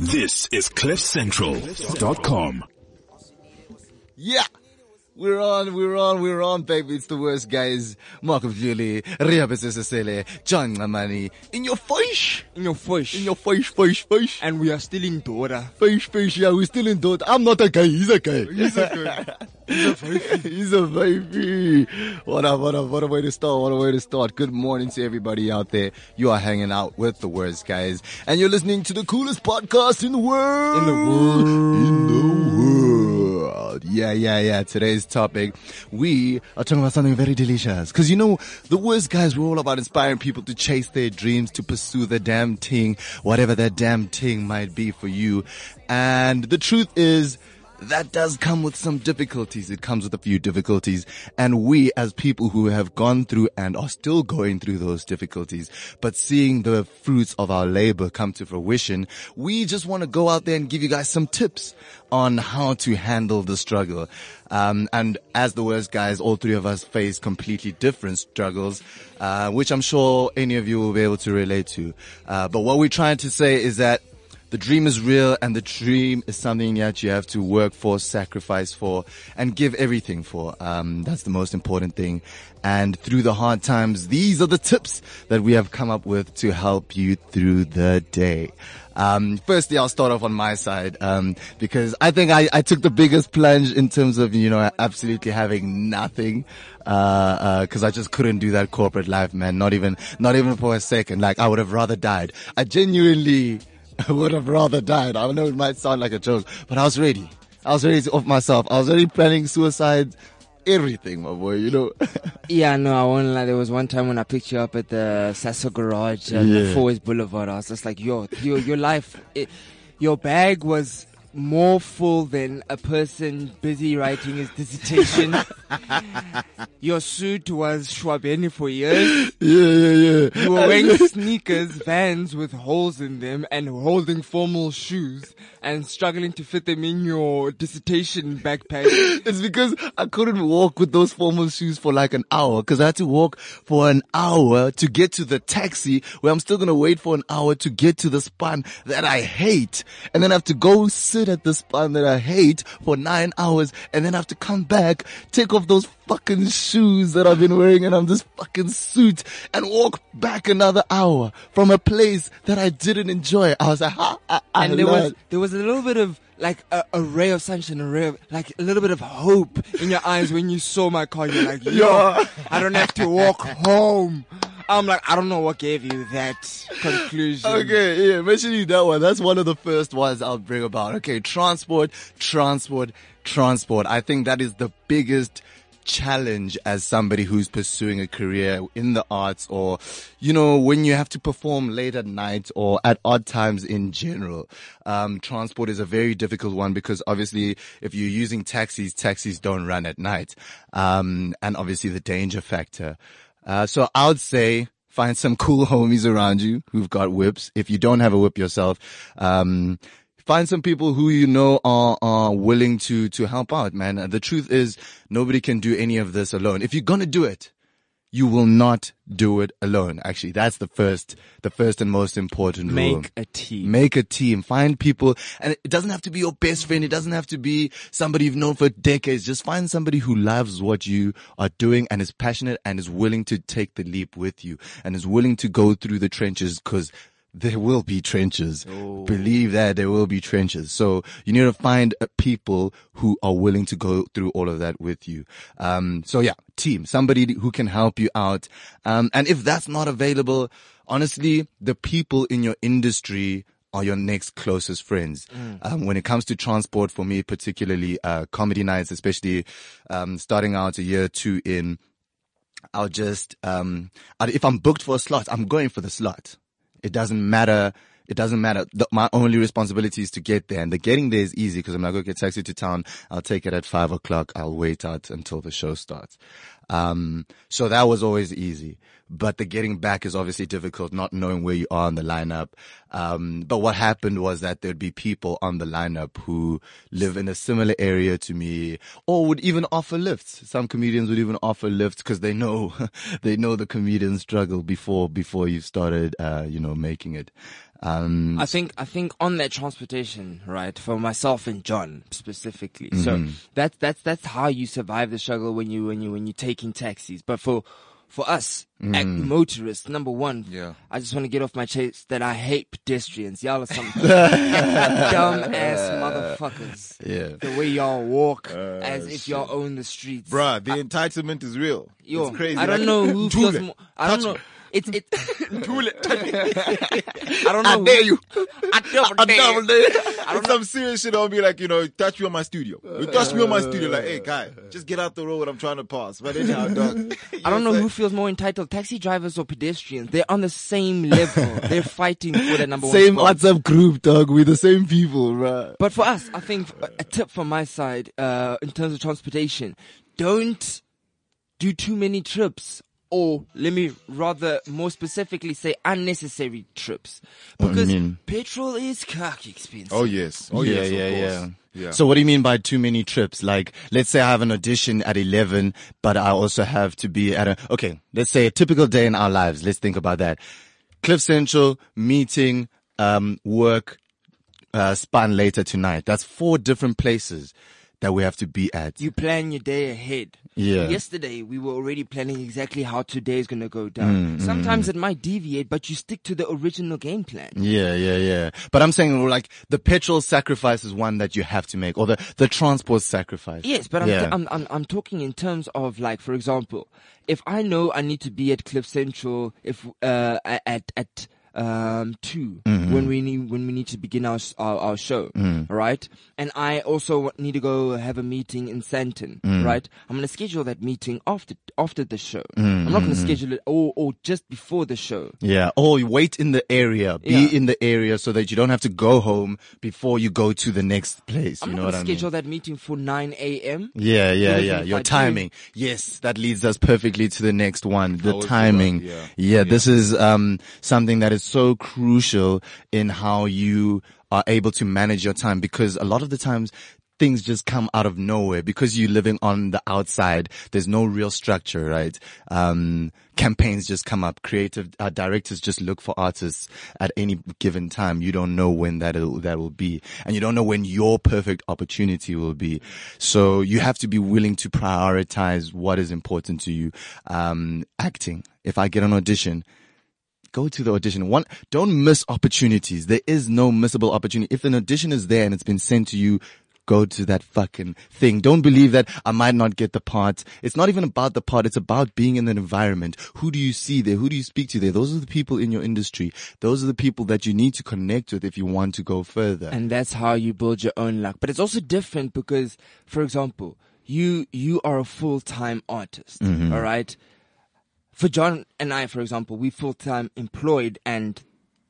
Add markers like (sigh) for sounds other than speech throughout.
This is CliffCentral.com. Yeah. We're on, we're on, we're on, baby. It's the worst guys. Mark Marco Julie, Ria Besesele, John Ngamani. In your face! in your fish. In your face, face, face. and we are still in Dora. Face, face, yeah, we're still in Dot. I'm not a guy, he's a guy. He's a guy. He's a baby. (laughs) he's a baby. What a, what a, what a way to start, what a way to start. Good morning to everybody out there. You are hanging out with the worst guys. And you're listening to the coolest podcast in the world. In the world. In the world. Yeah, yeah, yeah. Today's topic, we are talking about something very delicious. Cause you know, the worst guys, we're all about inspiring people to chase their dreams, to pursue the damn thing, whatever that damn thing might be for you. And the truth is, that does come with some difficulties. It comes with a few difficulties. And we as people who have gone through and are still going through those difficulties, but seeing the fruits of our labor come to fruition, we just want to go out there and give you guys some tips on how to handle the struggle. Um, and as the worst guys, all three of us face completely different struggles, uh, which I'm sure any of you will be able to relate to. Uh, but what we're trying to say is that the dream is real and the dream is something that you have to work for, sacrifice for, and give everything for. Um, that's the most important thing. And through the hard times, these are the tips that we have come up with to help you through the day. Um, firstly, I'll start off on my side, um, because I think I, I took the biggest plunge in terms of, you know, absolutely having nothing, uh, uh, cause I just couldn't do that corporate life, man. Not even, not even for a second. Like I would have rather died. I genuinely, (laughs) would have rather died. I know it might sound like a joke, but I was ready. I was ready to off myself. I was already planning suicide, everything, my boy, you know. (laughs) Yeah, no, I won't lie. There was one time when I picked you up at the Sasol Garage at Yeah. the Forest Boulevard. I was just like, yo, your, your life, it, your bag was more full than a person busy writing his dissertation. (laughs) your suit was Schwabeni for years. yeah, yeah, yeah. You were wearing sneakers, vans with holes in them, and holding formal shoes, and struggling to fit them in your dissertation backpack. (laughs) It's because I couldn't walk with those formal shoes for like an hour because I had to walk for an hour to get to the taxi where I'm still going to wait for an hour to get to the span that I hate. And then I have to go sit at the spot that I hate for nine hours and then I have to come back, take off those fucking shoes that I've been wearing and I'm this fucking suit and walk back another hour from a place that I didn't enjoy. I was like, ha, I, I and there was there was a little bit of like a, a ray of sunshine, a ray of like a little bit of hope in your eyes when you saw my car. You're like, (laughs) yo, Yeah. I don't have to walk home. I'm like, I don't know what gave you that conclusion. Okay, yeah, mentioning that one, that's one of the first ones I'll bring about. Okay, transport, transport, transport. I think that is the biggest challenge as somebody who's pursuing a career in the arts or, you know, when you have to perform late at night or at odd times in general. Um, transport is a very difficult one because obviously if you're using taxis, taxis don't run at night. Um, and obviously the danger factor. Uh, so I would say find some cool (laughs) homies around you who've got whips. If you don't have a whip yourself, um, find some people who you know are, are willing to, to help out, man. The truth is nobody can do any of this alone. If you're going to do it, you will not do it alone. Actually, that's the first, the first and most important rule. Make a team. Make a team. Find people, and it doesn't have to be your best friend. It doesn't have to be somebody you've known for decades. Just find somebody who loves what you are doing and is passionate and is willing to take the leap with you and is willing to go through the trenches because there will be trenches. Believe that there will be trenches. So you need to find uh, people who are willing to go through all of that with you. Um, so yeah, team, somebody who can help you out. Um, and if that's not available, honestly, the people in your industry are your next closest friends. Um, when it comes to transport, for me particularly, uh, comedy nights, especially um, starting out a year or two in, I'll just um, if I'm booked for a slot, I'm going for the slot. It doesn't matter. It doesn't matter. The, my only responsibility is to get there, and the getting there is easy because I'm not going to get taxi to town. I'll take it at five o'clock. I'll wait out until the show starts. Um, so that was always easy. But the getting back is obviously difficult, not knowing where you are in the lineup. Um, but what happened was that there'd be people on the lineup who live in a similar area to me or would even offer lifts. Some comedians would even offer lifts because they know, (laughs) they know the comedian struggle before, before you started, uh, you know, making it. Um, I think I think on that transportation, right, for myself and John specifically. So mm-hmm. that's that's that's how you survive the struggle when you when you when you're taking taxis. But for for us, mm. act motorists, number one, Yeah. I just want to get off my chest that I hate pedestrians. Y'all are some (laughs) dumb ass motherfuckers. Yeah. The way y'all walk uh, as if y'all own the streets. Bruh, the entitlement is real. Yo, it's crazy. I don't Like, know who feels more. I don't touch know. It's it. (laughs) I don't know. I dare you. I (laughs) double I dare. double dare. It's some serious shit. I'll be like, you know, touch me on my studio. You touch me on my studio, like, hey, guy, just get out the road. I'm trying to pass. But anyhow, (laughs) dog. I don't know who feels more entitled, taxi drivers or pedestrians. They're on the same level. They're fighting for the number one same. WhatsApp group, dog. We're the same people, right? But for us, I think a tip from my side, uh, in terms of transportation, don't do too many trips. Or let me rather more specifically say unnecessary trips. What do Because mean? petrol is cock expensive. Oh, yes. Oh, yeah, yes. yeah, course. yeah, Yeah. So what do you mean by too many trips? Like, let's say I have an audition at 11, but I also have to be at a, okay, let's say a typical day in our lives. Let's think about that. Cliff Central, meeting, um, work, uh, span later tonight. That's four different places that we have to be at. You plan your day ahead. Yeah. Yesterday, we were already planning exactly how today is going to go Mm, down. Sometimes it might deviate, but you stick to the original game plan. Yeah, yeah, yeah. But I'm saying like the petrol sacrifice is one that you have to make or the, the transport sacrifice. Yes, but I'm, Yeah. I'm, I'm, I'm talking in terms of like, for example, if I know I need to be at Cliff Central, if, uh, at, at, um, 2 Mm-hmm. when we need, when we need to begin our, our, our show, Mm. right? And I also need to go have a meeting in Sandton, Mm. right? I'm going to schedule that meeting after, after the show. Mm, I'm not going to mm-hmm. schedule it or, or just before the show. Yeah. Or wait in the area. Be Yeah. in the area so that you don't have to go home before you go to the next place. I'm you know what I mean? schedule that meeting for 9 a.m. Yeah, yeah, yeah. Your I do- timing. Yes, that leads us perfectly to the next one. The timing. one, yeah. yeah, this is um something that is so crucial in how you are able to manage your time because a lot of the times things just come out of nowhere because you're living on the outside. There's no real structure, right? Um, campaigns just come up. Creative uh, directors just look for artists at any given time. You don't know when that that will be, and you don't know when your perfect opportunity will be. So you have to be willing to prioritize what is important to you. Um, acting. If I get an audition, go to the audition. One, don't miss opportunities. There is no missable opportunity. If an audition is there and it's been sent to you, go to that fucking thing. Don't believe that I might not get the part. It's not even about the part. It's about being in an environment. Who do you see there? Who do you speak to there? Those are the people in your industry. Those are the people that you need to connect with if you want to go further. and that's how you build your own luck. But it's also different because, for example, you you are a full time artist, Mm-hmm. all right. For John and I, for example, we full time employed, and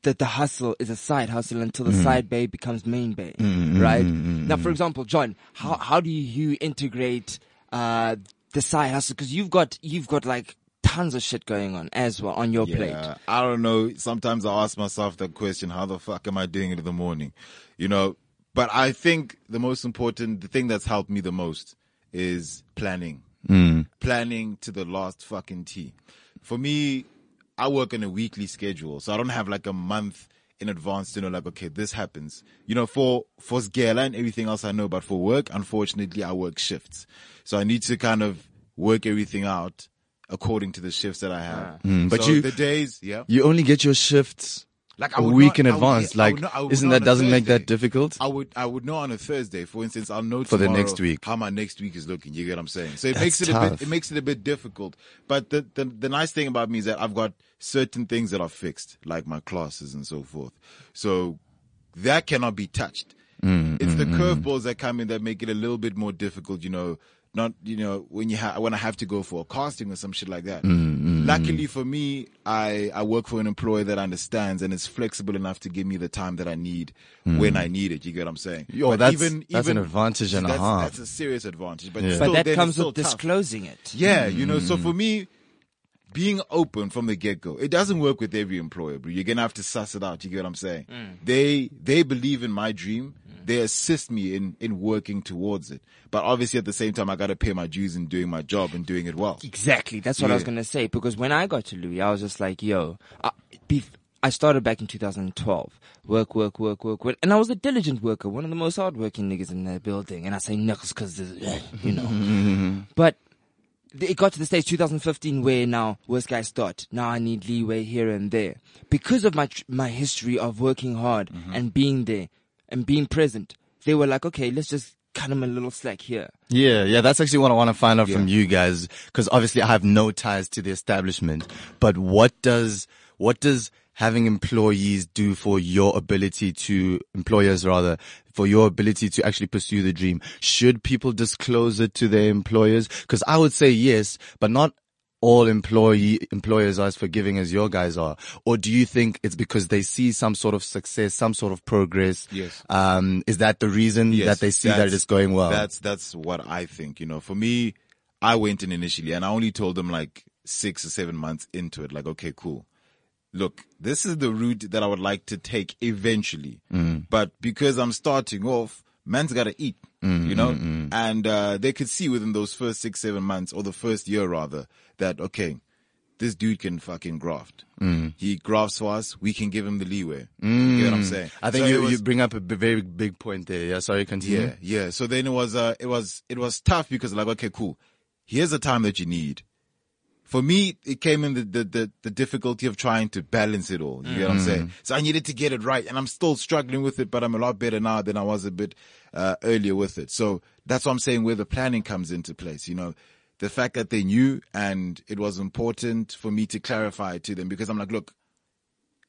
that the hustle is a side hustle until the mm. side bay becomes main bay, mm, mm, right? Now, for example, John, how how do you integrate uh the side hustle? Because you've got you've got like tons of shit going on as well on your plate. I don't know. Sometimes I ask myself that question: How the fuck am I doing it in the morning? You know. But I think the most important, the thing that's helped me the most, is planning. Mm. Planning to the last fucking T. For me, I work on a weekly schedule, so I don't have like a month in advance to know like, okay, this happens. You know, for, for Sgela and everything else I know, but for work, unfortunately, I work shifts. So I need to kind of work everything out according to the shifts that I have. Mm. but So you- the days, yeah. you only get your shifts Like a would week not- in would- advance. like, would would isn't that doesn't make that difficult? I would I would know on a Thursday, for instance, I'll know For the next week. how my next week is looking. You get what I'm saying? So it That's makes it a bit it makes it a bit difficult. But the, the the nice thing about me is that I've got certain things that are fixed, like my classes and so forth. So that cannot be touched. Mm, it's mm, the mm, mm. curveballs that come in that make it a little bit more difficult. You know, not you know when you ha- when I have to go for a casting or some shit like that. Mm, Luckily for me, I I work for an employer that understands and is flexible enough to give me the time that I need when I need it. You get what I'm saying? Mm. Yo, But that's- that's an advantage and a that's, half. That's a serious advantage. But Yeah. still, but that then comes still with tough. disclosing it. Yeah, you know, so for me, being open from the get go, it doesn't work with every employer, but you're gonna have to suss it out. You get what I'm saying? They, they believe in my dream. They assist me in, in working towards it. But obviously at the same time, I gotta pay my dues in doing my job and doing it well. Exactly. That's what I was gonna say. Because when I got to Louis, I was just like, "Yo, be, I started back in 2012. Work, work, work, work, work. And I was a diligent worker, one of the most hardworking niggas in the building. And I say niggas because, eh, you know. (laughs) but it got to the stage 2015 where now worst guys start. Now I need leeway here and there because of my tr- my history of working hard mm-hmm. and being there and being present. They were like, okay, let's just cut them a little slack here. Yeah, yeah, that's actually what I want to find out from you guys, because obviously I have no ties to the establishment. But what does what does having employees do for your ability to employers rather for your ability to actually pursue the dream? Should people disclose it to their employers? Because I would say yes, but not all employee employers are as forgiving as your guys are, or do you think it's because they see some sort of success, some sort of progress? Yes. Um, is that the reason Yes, that they see that it's going well? That's that's what I think. You know, for me, I went in initially, and I only told them like six or seven months into it, like, okay, cool. Look, this is the route that I would like to take eventually, but because I'm starting off, man's got to eat. Mm, you know, mm, mm. and uh, they could see within those first six, seven months, or the first year rather, that okay, this dude can fucking graft. He grafts for us. We can give him the leeway. You get what I'm saying? I think So you, was- you bring up a b- very big point there. Yeah, sorry, continue. yeah, yeah. So then it was, uh, it was, it was tough because like, okay, cool. Here's the time that you need. For me, it came in the, the, the, the difficulty of trying to balance it all. You get what I'm saying? So I needed to get it right and I'm still struggling with it, but I'm a lot better now than I was a bit, uh, earlier with it. So that's what I'm saying where the planning comes into place, you know. The fact that they knew and it was important for me to clarify it to them because I'm like, look,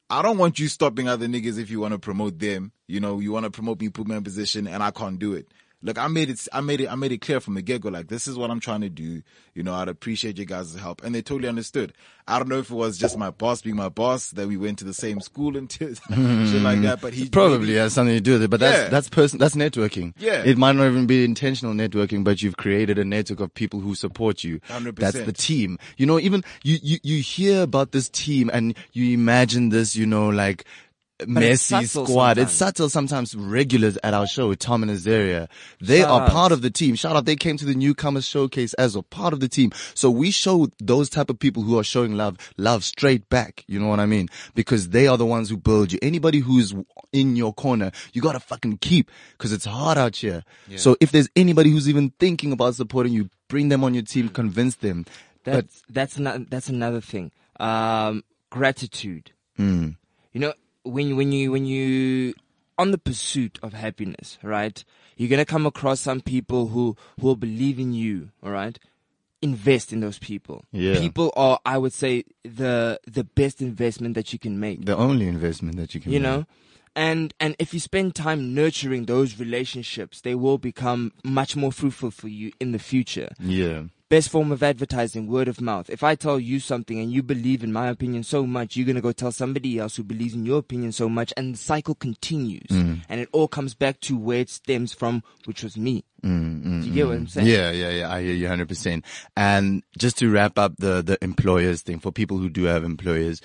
I don't want you stopping other niggas if you want to promote them. You know, you want to promote me, put me in a position, and I can't do it. Look, I made it, I made it, I made it clear from the get go. Like, this is what I'm trying to do. You know, I'd appreciate you guys' help, and they totally understood. I don't know if it was just my boss being my boss that we went to the same school and (laughs) shit like that, but he hmm. Probably has something to do with it, but that's Yeah. that's person that's networking. Yeah. it might not even be intentional networking, but you've created a network of people who support you. 100%. That's the team. You know, even you you you hear about this team and you imagine this, you know, like. It's Messy subtle squad. It's sometimes. subtle sometimes. Regulars at our show, Tom and Azaria, they Shout are out. part of the team. Shout out, they came to the newcomers showcase as a part of the team. So we show those type of people who are showing love, love straight back. You know what I mean? Because they are the ones who build you. Anybody who's in your corner, you gotta fucking keep, cause it's hard out here. So if there's anybody who's even thinking about supporting you, bring them on your team, convince them. But That's that's not that's another thing. Um, gratitude. Mm. You know, when when you when you on the pursuit of happiness, right? You're gonna come across some people who who will believe in you. All right, invest in those people. Yeah. People are, I would say, the the best investment that you can make. the only investment that you can you make. know and and if you spend time nurturing those relationships they will become much more fruitful for you in the future. Yeah. best form of advertising word of mouth. If i tell you something and you believe in my opinion so much you're going to go tell somebody else who believes in your opinion so much and the cycle continues. Mm. And it all comes back to where it stems from which was me. Mm, mm, do you get what i'm saying? Yeah, yeah, yeah. I hear you 100%. And just to wrap up the, the employers thing for people who do have employers,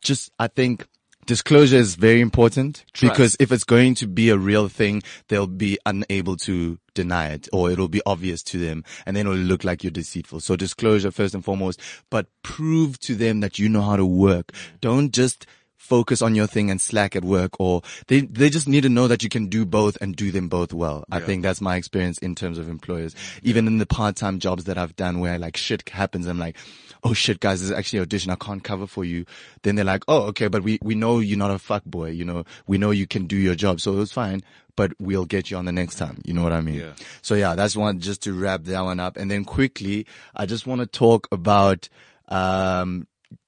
just, I think disclosure is very important Trust. because if it's going to be a real thing, they'll be unable to deny it or it'll be obvious to them and then it'll look like you're deceitful. So disclosure first and foremost, but prove to them that you know how to work. Mm. Don't just focus on your thing and slack at work or they, they just need to know that you can do both and do them both well. I think that's my experience in terms of employers. Even in the part-time jobs that I've done where like shit happens, I'm like, oh shit guys, this is actually an audition. I can't cover for you. Then they're like, oh, okay, but we, we know you're not a fuck boy. You know, we know you can do your job. So it's fine, but we'll get you on the next time. You know what I mean? Yeah. So yeah, that's one just to wrap that one up. And then quickly, I just want to talk about, um,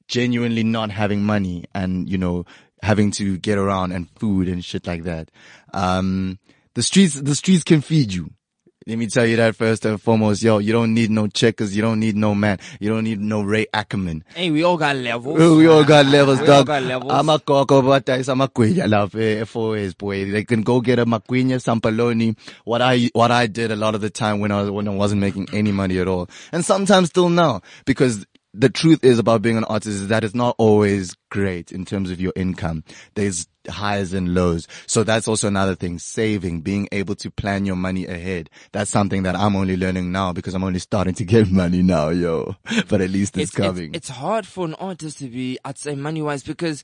genuinely not having money and, you know, having to get around and food and shit like that. Um, the streets, the streets can feed you. Let me tell you that first and foremost, yo, you don't need no checkers, you don't need no man, you don't need no Ray Ackerman. hey we all got levels we all got levels, We all dog. got levels. I'm a coco, but I'm a magwinya love FOAs, boy. They can go get a magwinya, sampaloni. What I, what I did a lot of the time when I was, when I wasn't making any money at all. And sometimes still now, because the truth is about being an artist is that it's not always great in terms of your income. There's highs and lows. So that's also another thing. Saving, being able to plan your money ahead. That's something that I'm only learning now because I'm only starting to get money now, yo. (laughs) But at least it's, it's, it's, coming. it's hard for an artist to be, I'd say money wise, because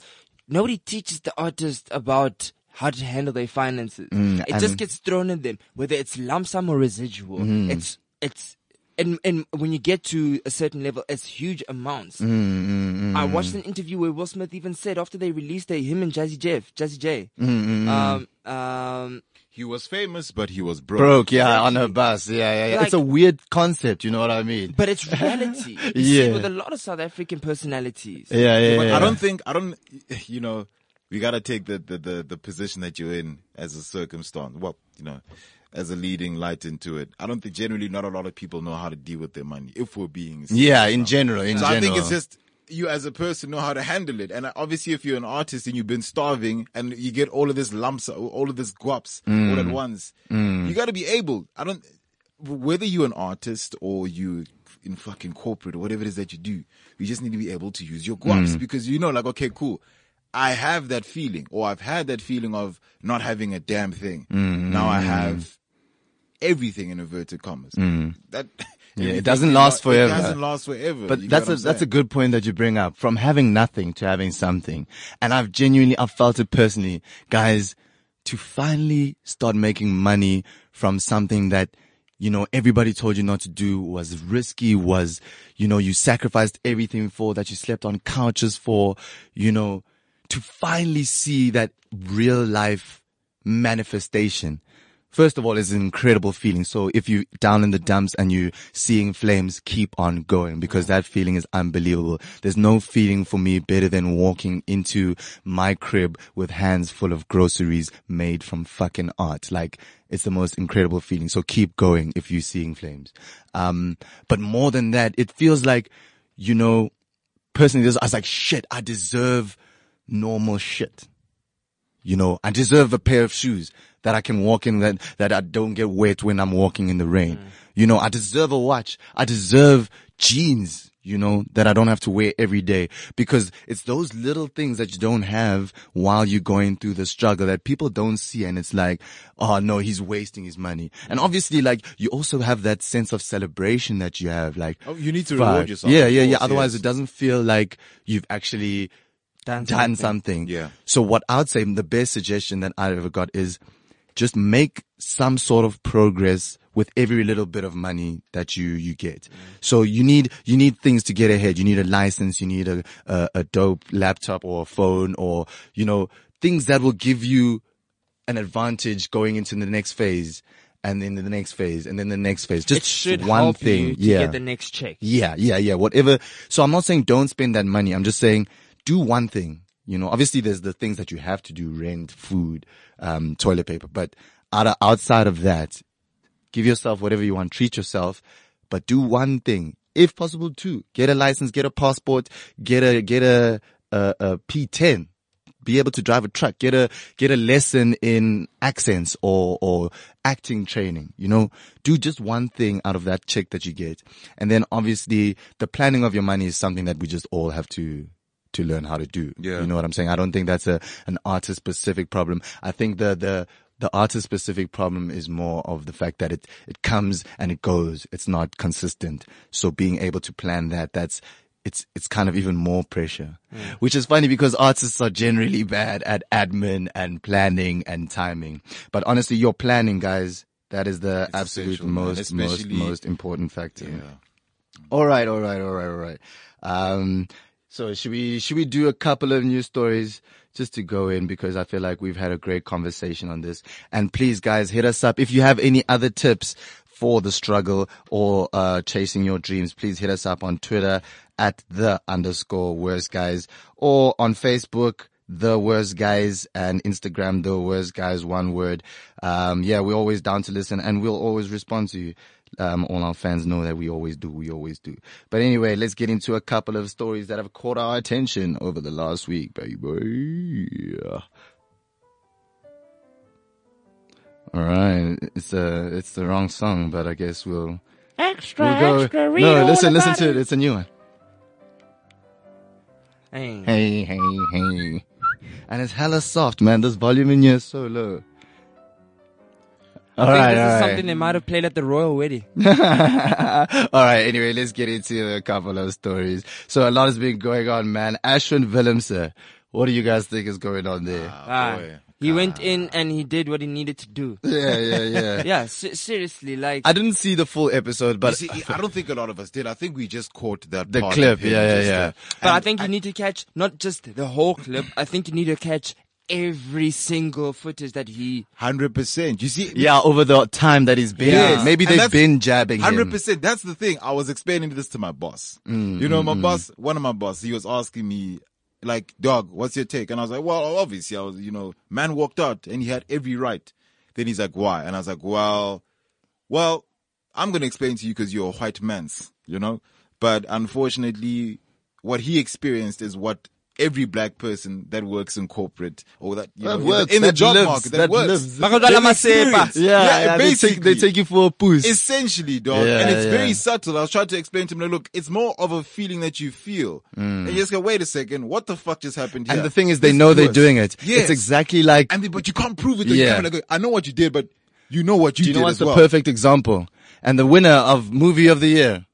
nobody teaches the artist about how to handle their finances. it just gets thrown at them, whether it's lump sum or residual. Mm-hmm. It's it's and and when you get to a certain level, it's huge amounts. Mm-hmm. I watched an interview where Will Smith even said after they released their him and Jazzy Jeff, Jazzy J, Mm-hmm. um, um, He was famous, but he was broke. Broke, yeah, on a bus. Yeah, yeah, yeah. Like- it's a weird concept, you know what I mean? but it's reality. (laughs) Yeah. see with a lot of South African personalities. Yeah, yeah, But yeah. I don't think I don't. (sighs) You know, we gotta take the, the the the position that you're in as a circumstance. Well, you know, as a leading light into it. I don't think generally not a lot of people know how to deal with their money. If we're being Yeah, in general, in So general. I think it's just you as a person know how to handle it. And obviously, if you're an artist and you've been starving and you get all of this lumps, all of this guaps all Mm. at once, you got to be able. I don't. Whether you're an artist or you in fucking corporate or whatever it is that you do, you just need to be able to use your guaps Mm. because you know, like, okay, cool. I have that feeling, or I've had that feeling of not having a damn thing. Mm, Now I have everything in inverted commas. That Mm. (laughs) Yeah, it doesn't last forever. It doesn't last forever. But You that's a that's a good point that you bring up. From having nothing to having something, and I've genuinely I've felt it personally, guys, to finally start making money from something that you know everybody told you not to do was risky, was you know you sacrificed everything for that you slept on couches for, you know, to finally see that real life manifestation. First of all, it's an incredible feeling. So if you're down in the dumps and you're seeing flames, keep on going because that feeling is unbelievable. There's no feeling for me better than walking into my crib with hands full of groceries made from fucking art. Like it's the most incredible feeling. So keep going if you're seeing flames. Um, but more than that, it feels like, you know, personally, I was like, shit, I deserve normal shit. You know, I deserve a pair of shoes that I can walk in that, that I don't get wet when I'm walking in the rain. Mm. You know, I deserve a watch. I deserve jeans, you know, that I don't have to wear every day because it's those little things that you don't have while you're going through the struggle that people don't see. And it's like, oh no, he's wasting his money. And mm. obviously, like, you also have that sense of celebration that you have, like, Oh, you need to fuck. reward yourself. Yeah, yeah, yeah. Otherwise, yes. it doesn't feel like you've actually Done done something. something. Yeah. So what I would say, the best suggestion that I ever got is just make some sort of progress with every little bit of money that you, you get. So you need, you need things to get ahead. You need a license. You need a, a, a dope laptop or a phone or, you know, things that will give you an advantage going into the next phase and then the next phase and then the next phase. Just it should one help thing. you to yeah. get the next check. Yeah, yeah, yeah. Whatever. So I'm not saying don't spend that money. I'm just saying do one thing. You know, obviously there's the things that you have to do, rent, food, um, toilet paper, but out of, outside of that, give yourself whatever you want, treat yourself, but do one thing. If possible, two. Get a license, get a passport, get a, get a, a, a P10 be able to drive a truck, get a, get a lesson in accents or, or acting training, you know, do just one thing out of that check that you get. And then obviously the planning of your money is something that we just all have to, to learn how to do. Yeah. You know what I'm saying? I don't think that's a, an artist specific problem. I think the, the, the artist specific problem is more of the fact that it, it comes and it goes. It's not consistent. So being able to plan that, that's, it's, it's kind of even more pressure, which is funny because artists are generally bad at admin and planning and timing. But honestly, your planning, guys, that is the absolute most, most, most important factor. All right, all right, all right, all right. Um, so should we should we do a couple of news stories just to go in because I feel like we've had a great conversation on this. And please, guys, hit us up if you have any other tips for the struggle or uh, chasing your dreams. Please hit us up on Twitter at the underscore worst guys or on Facebook the worst guys and Instagram the worst guys one word. Um, yeah, we're always down to listen and we'll always respond to you. Um, all our fans know that we always do, we always do. But anyway, let's get into a couple of stories that have caught our attention over the last week, baby. All right, it's a it's the wrong song, but I guess we'll Extra, we'll go. extra, read no, listen, listen about to it. It's a new one. Hey. Hey, hey, hey. And it's hella soft, man. This volume in here is so low. All I think right, this is right. something they might have played at the royal wedding. (laughs) all right. Anyway, let's get into a couple of stories. So a lot has been going on, man. Ashwin Willemse What do you guys think is going on there? Ah, boy. he went in and he did what he needed to do. yeah, yeah, yeah. (laughs) Yeah, se- seriously, like I didn't see the full episode, but You see, I don't think a lot of us did. I think we just caught that the part clip, yeah, yeah, yeah. uh, But I think you need to catch not just the whole clip. I think you need to catch every single footage that he. Hundred percent. You see, yeah, over the time that he's been, Yes. there. maybe And they've been jabbing Hundred him. percent. That's the thing. I was explaining this to my boss. Mm, you know, my boss, one of my boss, he was asking me, like, dog, what's your take? And I was like, well, obviously, I was, you know, man walked out and he had every right. Then he's like, why? And I was like, well, well, I'm gonna explain to you because you're a white man's, you know. But unfortunately, what he experienced is what every black person that works in corporate or that you That know, in works, the, in the job lives, market that, that works. lives. Bakadala They've masepa. experienced. Yeah, yeah, they, take, basically. they take you for a puss. Essentially, dog. Yeah, and it's yeah. very subtle. I was trying to explain to him, like, look, it's more of a feeling that you feel. And you just go, wait a second, what the fuck just happened here? Mm. and the thing is, they This know they're doing it. Yes. It's exactly like, And they, but you can't prove it. Yeah. You like, I know what you did, but you know what you do you did know as what's the well. perfect example? And the winner of movie of the year.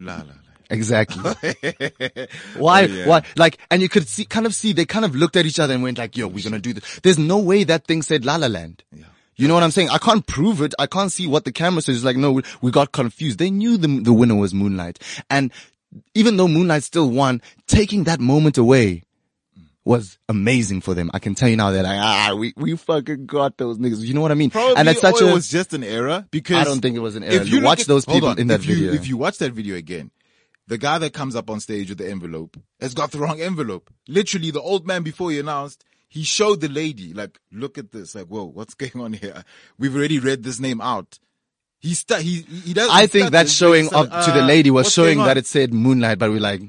La, la, Exactly. Why? (laughs) Oh, yeah. Why? Like, and you could see, kind of see, they kind of looked at each other and went like, yo, we're gonna do this. There's no way that thing said La La Land. Yeah. You know what I'm saying? I can't prove it. I can't see what the camera says. It's like, no, we, we got confused. They knew the, the winner was Moonlight. And even though Moonlight still won, taking that moment away was amazing for them. I can tell you now that like, ah, we, we fucking got those niggas. You know what I mean? Probably and that's such or a, it was just an error because I don't think it was an error. If you Watch at- those people on. in that you, video. If you watch that video again, the guy that comes up on stage with the envelope has got the wrong envelope. Literally, the old man before he announced, he showed the lady, like, look at this. Like, whoa, what's (laughs) going on here? We've already read this name out. He stu- he, he does. I think that showing up said, to the uh, lady was showing that it said Moonlight, but we're like,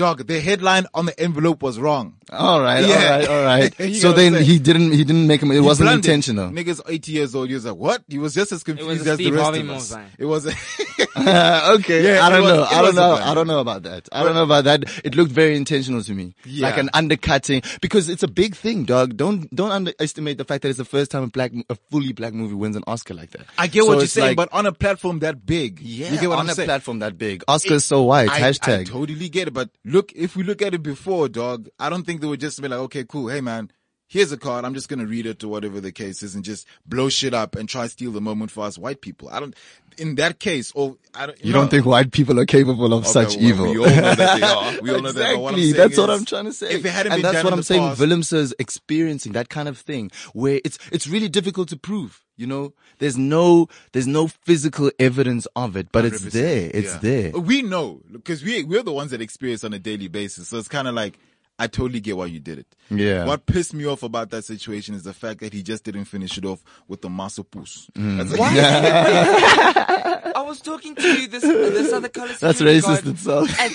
dog, the headline on the envelope was wrong. all right, Yeah. all right, all right. (laughs) So know what I'm then he didn't, he didn't make him, it He wasn't blundered. intentional. Niggas 80 years old. He was like, what? He was just as confused as a the rest Harvey of us. move. It was. (laughs) (laughs) okay, Yeah, I don't was- know. I don't know. I don't know about that. I don't know about that. It looked very intentional to me, Yeah. like an undercutting because it's a big thing, dog. Don't don't underestimate the fact that it's the first time a black, a fully black movie wins an Oscar like that. I get So what you're saying, like- but on a platform that big, yeah, you get what on I'm a saying. platform that big, Oscars so white. I, I hashtag. totally get it, but look, if we look at it before, dog, I don't think they would just be like, okay, cool, hey man, here's a card, I'm just gonna read it or whatever the case is, and just blow shit up and try to steal the moment for us white people. I don't. In that case, or I don't. you know, don't think white people are capable of Okay, such well, evil? We all know that they are. (laughs) We all know that. exactly. What that's what is, I'm trying to say. If it hadn't and been that's what I'm saying. past- Willemse's experiencing that kind of thing where it's it's really difficult to prove. You know, there's no there's no physical evidence of it, but it's 100%, there. It's yeah. there. We know because we we're the ones that experience on a daily basis. So it's kind of like I totally get why you did it. Yeah. What pissed me off about that situation is the fact that he just didn't finish it off with the muscle puss. Mm. That's like, (laughs) I was talking to you this this other color. That's racist guard, itself. (laughs) And,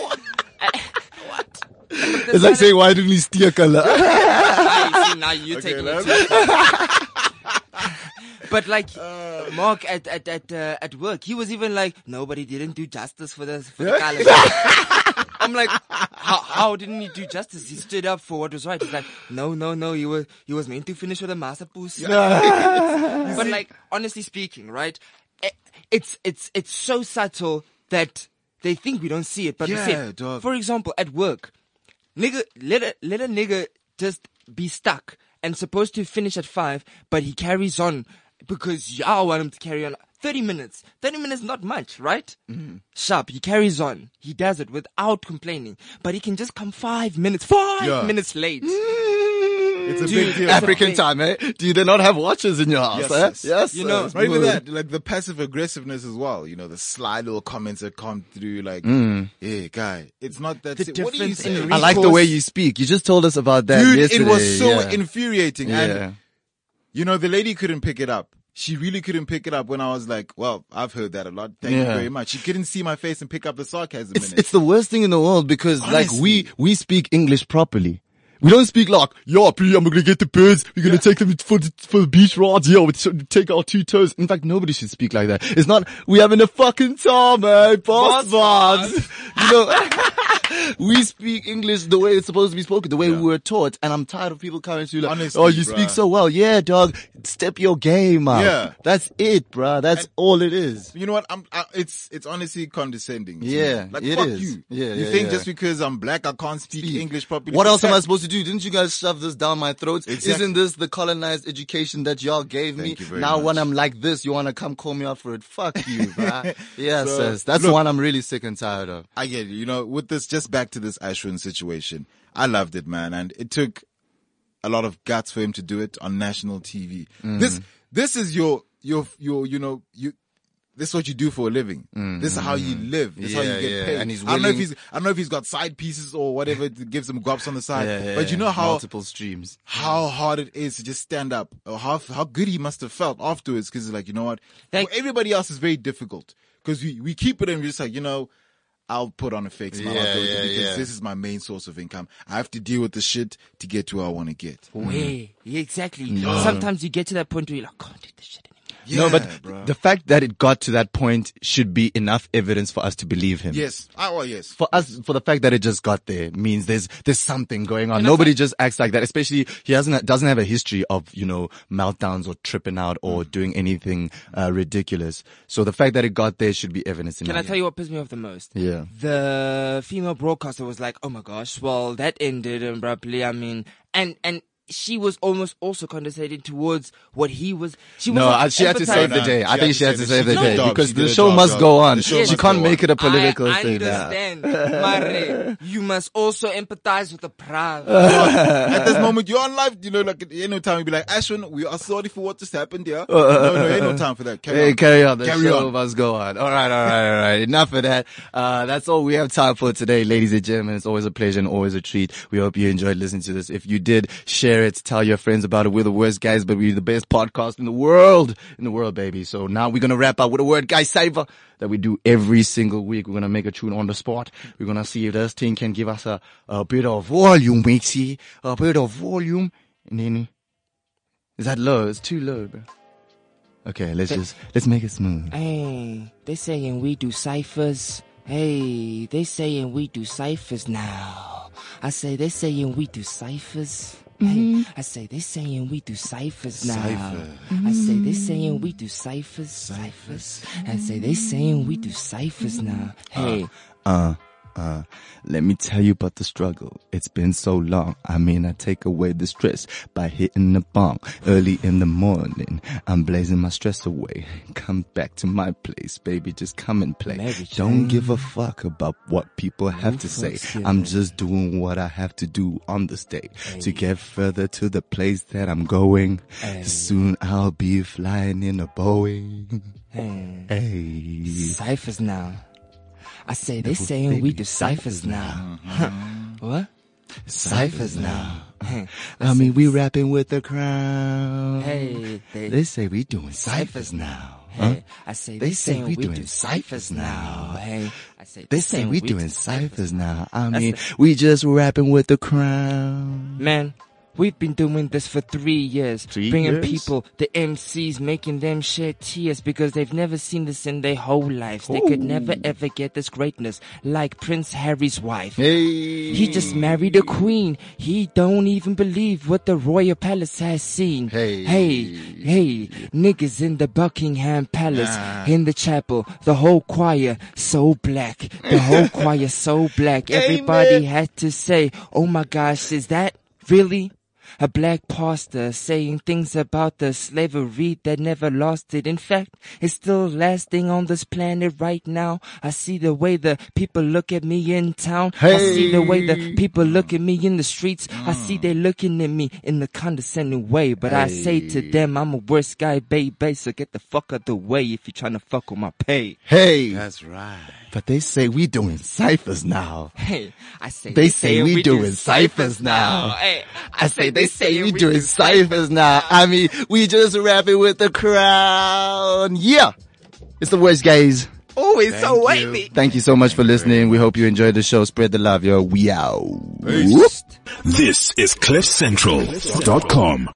what? (laughs) It's like saying, why didn't he steer color? See, now you're Okay, taking it too But like Uh. Mark at at at uh, at work, he was even like, nobody didn't do justice for the for the colors. I'm like, how, how didn't he do justice? He stood up for what was right. He's like, no, no, no. He was he was meant to finish with a master (laughs) boost. (laughs) but like, honestly speaking, right? eh, It's it's it's so subtle that they think we don't see it. But we see Yeah, it. dog. for example, at work, nigga, let a let a nigga just be stuck and supposed to finish at five, but he carries on because y'all want him to carry on. 30 minutes. 30 minutes not much, right? Mm-hmm. Sharp. He carries on. He does it without complaining. But he can just come five minutes, five Yeah. minutes late. it's a Dude, big deal. African thing. time, eh? Do you not have watches in your house? Yes, eh? yes. yes. You know, yes, Not even that, like the passive aggressiveness as well. You know, the sly little comments that come through, like, Mm. "Hey, guy, it's not that." The si- what do you difference say? in I like the way you speak. You just told us about that Dude, yesterday. it was so yeah. infuriating. Yeah. And you know, the lady couldn't pick it up. She really couldn't pick it up when I was like, well, I've heard that a lot. Thank you very much. She couldn't see my face and pick up the sarcasm It's in it. it's the worst thing in the world because like we we speak English properly. We don't speak like, yeah, P, I'm gonna get the birds. We're gonna take them for the, for the beach rides. Yeah, we take our two toes. In fact, nobody should speak like that. It's not, we having a fucking time, eh? Boss vibes. (laughs) You know, (laughs) we speak English the way it's supposed to be spoken, the way we were taught. And I'm tired of people coming to you like, Honestly, oh, you bruh. speak so well. Yeah, dog. step your game up. Yeah. That's it, bro. That's all it is. You know what? I'm. I, it's it's honestly condescending. to me. Yeah, like fuck is. you. Yeah, you yeah, think yeah. just because I'm black I can't speak English properly? What else am I supposed to do? Dude, didn't you guys shove this down my throat? Exactly. Isn't this the colonized education that y'all gave me? You now much. when I'm like this, you want to come call me out for it? Fuck you, (laughs) bruh. yeah, So, sis. That's the look- one I'm really sick and tired of. I get it. You know, with this, just back to this Ashwin situation, I loved it, man, and it took a lot of guts for him to do it on national TV. This, mm. this is your, your, your, you know, you. This is what you do for a living. This is how you mm-hmm. live. This is how you get yeah. paid. And he's I don't know if he's, I don't know if he's got side pieces or whatever to give some guaps on the side. Yeah, yeah, but you know how multiple streams. how hard it is to just stand up or how how good he must have felt afterwards because he's like you know what Thank- for everybody else is very difficult because we, we keep it and we're just like you know I'll put on a fake smile Yeah, yeah, because yeah. this is my main source of income I have to deal with the shit to get to where I want to get Way. Yeah, exactly. Sometimes you get to that point where you're like, can't do this shit anymore. no, but bruh. the fact that it got to that point should be enough evidence for us to believe him. yes Oh, well yes For us, for the fact that it just got there means there's, there's something going on. Nobody just acts like that, especially he hasn't, doesn't have a history of, you know, meltdowns or tripping out Mm. or doing anything, uh, ridiculous. So the fact that it got there should be evidence enough. Can I tell you what pissed me off the most? Yeah. The female broadcaster was like, "Oh my gosh, well that ended abruptly." I mean, and and she was almost also condescending towards what he was. She was No, not uh, she had to save the empathizing. day. I think she had to to save the day she did a job. because the show job, must job. go on. The She can't go make on. it a political I thing. now. understand, Mare. You must also empathize with the proud. (laughs) at this (laughs) moment you're on live you know like ain't no time to be like Ashwin we are sorry for what just happened here (laughs) no no ain't no time for that carry Hey, on. carry on. The Carry show on. must go on. All right, all right, all right. Enough of that. Uh, that's all we have time for today, ladies and gentlemen. It's always a pleasure and always a treat. We hope you enjoyed listening to this. If you did, share it. Tell your friends about it. We're the worst guys, but we're the best podcast in the world. In the world, baby. So now we're going to wrap up with a word guy saver that we do every single week. We're going to make a tune on the spot. We're going to see if this thing can give us a, a bit of volume, Mixie. A bit of volume. Nini. Is that low? It's too low, bro. Okay, let's just, let's make it smooth. Hey, they saying we do ciphers. Hey, they saying we do ciphers now. I say they saying we do ciphers. Hey, I say they saying we do ciphers now. I say they saying we do ciphers, ciphers. I say they saying we do ciphers now. Hey, Uh, uh, Uh, let me tell you about the struggle. It's been so long. I mean, I take away the stress by hitting the bong early in the morning. I'm blazing my stress away. (laughs) Come back to my place, baby. Just come and play. Mary Don't give a fuck about what people have to say. I'm just doing what I have to do on the stage to get further to the place that I'm going. Soon I'll be flying in a Boeing. hey, Hey. ciphers now. I say they saying we do ciphers now. Mm-hmm. Huh. What? Ciphers now. Hey, (laughs) I mean, we rapping with the crown. hey, they, They say we doing ciphers now. Huh? Hey, I say They they, say saying we we, doing ciphers now. Hey, I say They say saying we doing ciphers now. I mean, we just rapping with the crown. Man, we've been doing this for three years, Three bringing years? people, the MCs, making them shed tears because they've never seen this in their whole lives. They could never ever get this greatness like Prince Harry's wife. Hey. He just married a queen. He don't even believe what the royal palace has seen. Hey. hey, hey, niggas in the Buckingham Palace, in the chapel, the whole choir so black, the whole (laughs) choir so black. Everybody had to say, "Oh my gosh, is that really?" A black pastor saying things about the slavery that never lasted. In fact, it's still lasting on this planet right now. I see the way the people look at me in town. I see the way the people look at me in the streets. I mm. see they looking at me in the condescending way. But I say to them, I'm a worst guy, baby. So get the fuck out the way if you're trying to fuck with my pay. Hey. that's right But they say we doing ciphers now. Hey, I say They say we do doing ciphers now. Hey, I say they say we doing ciphers now. I mean, we just rapping with the crown. Yeah. It's the worst, guys. Oh, it's so you. wavy. Thank you so much for listening. We hope you enjoyed the show. Spread the love, yo. We out. This is CliffCentral.com.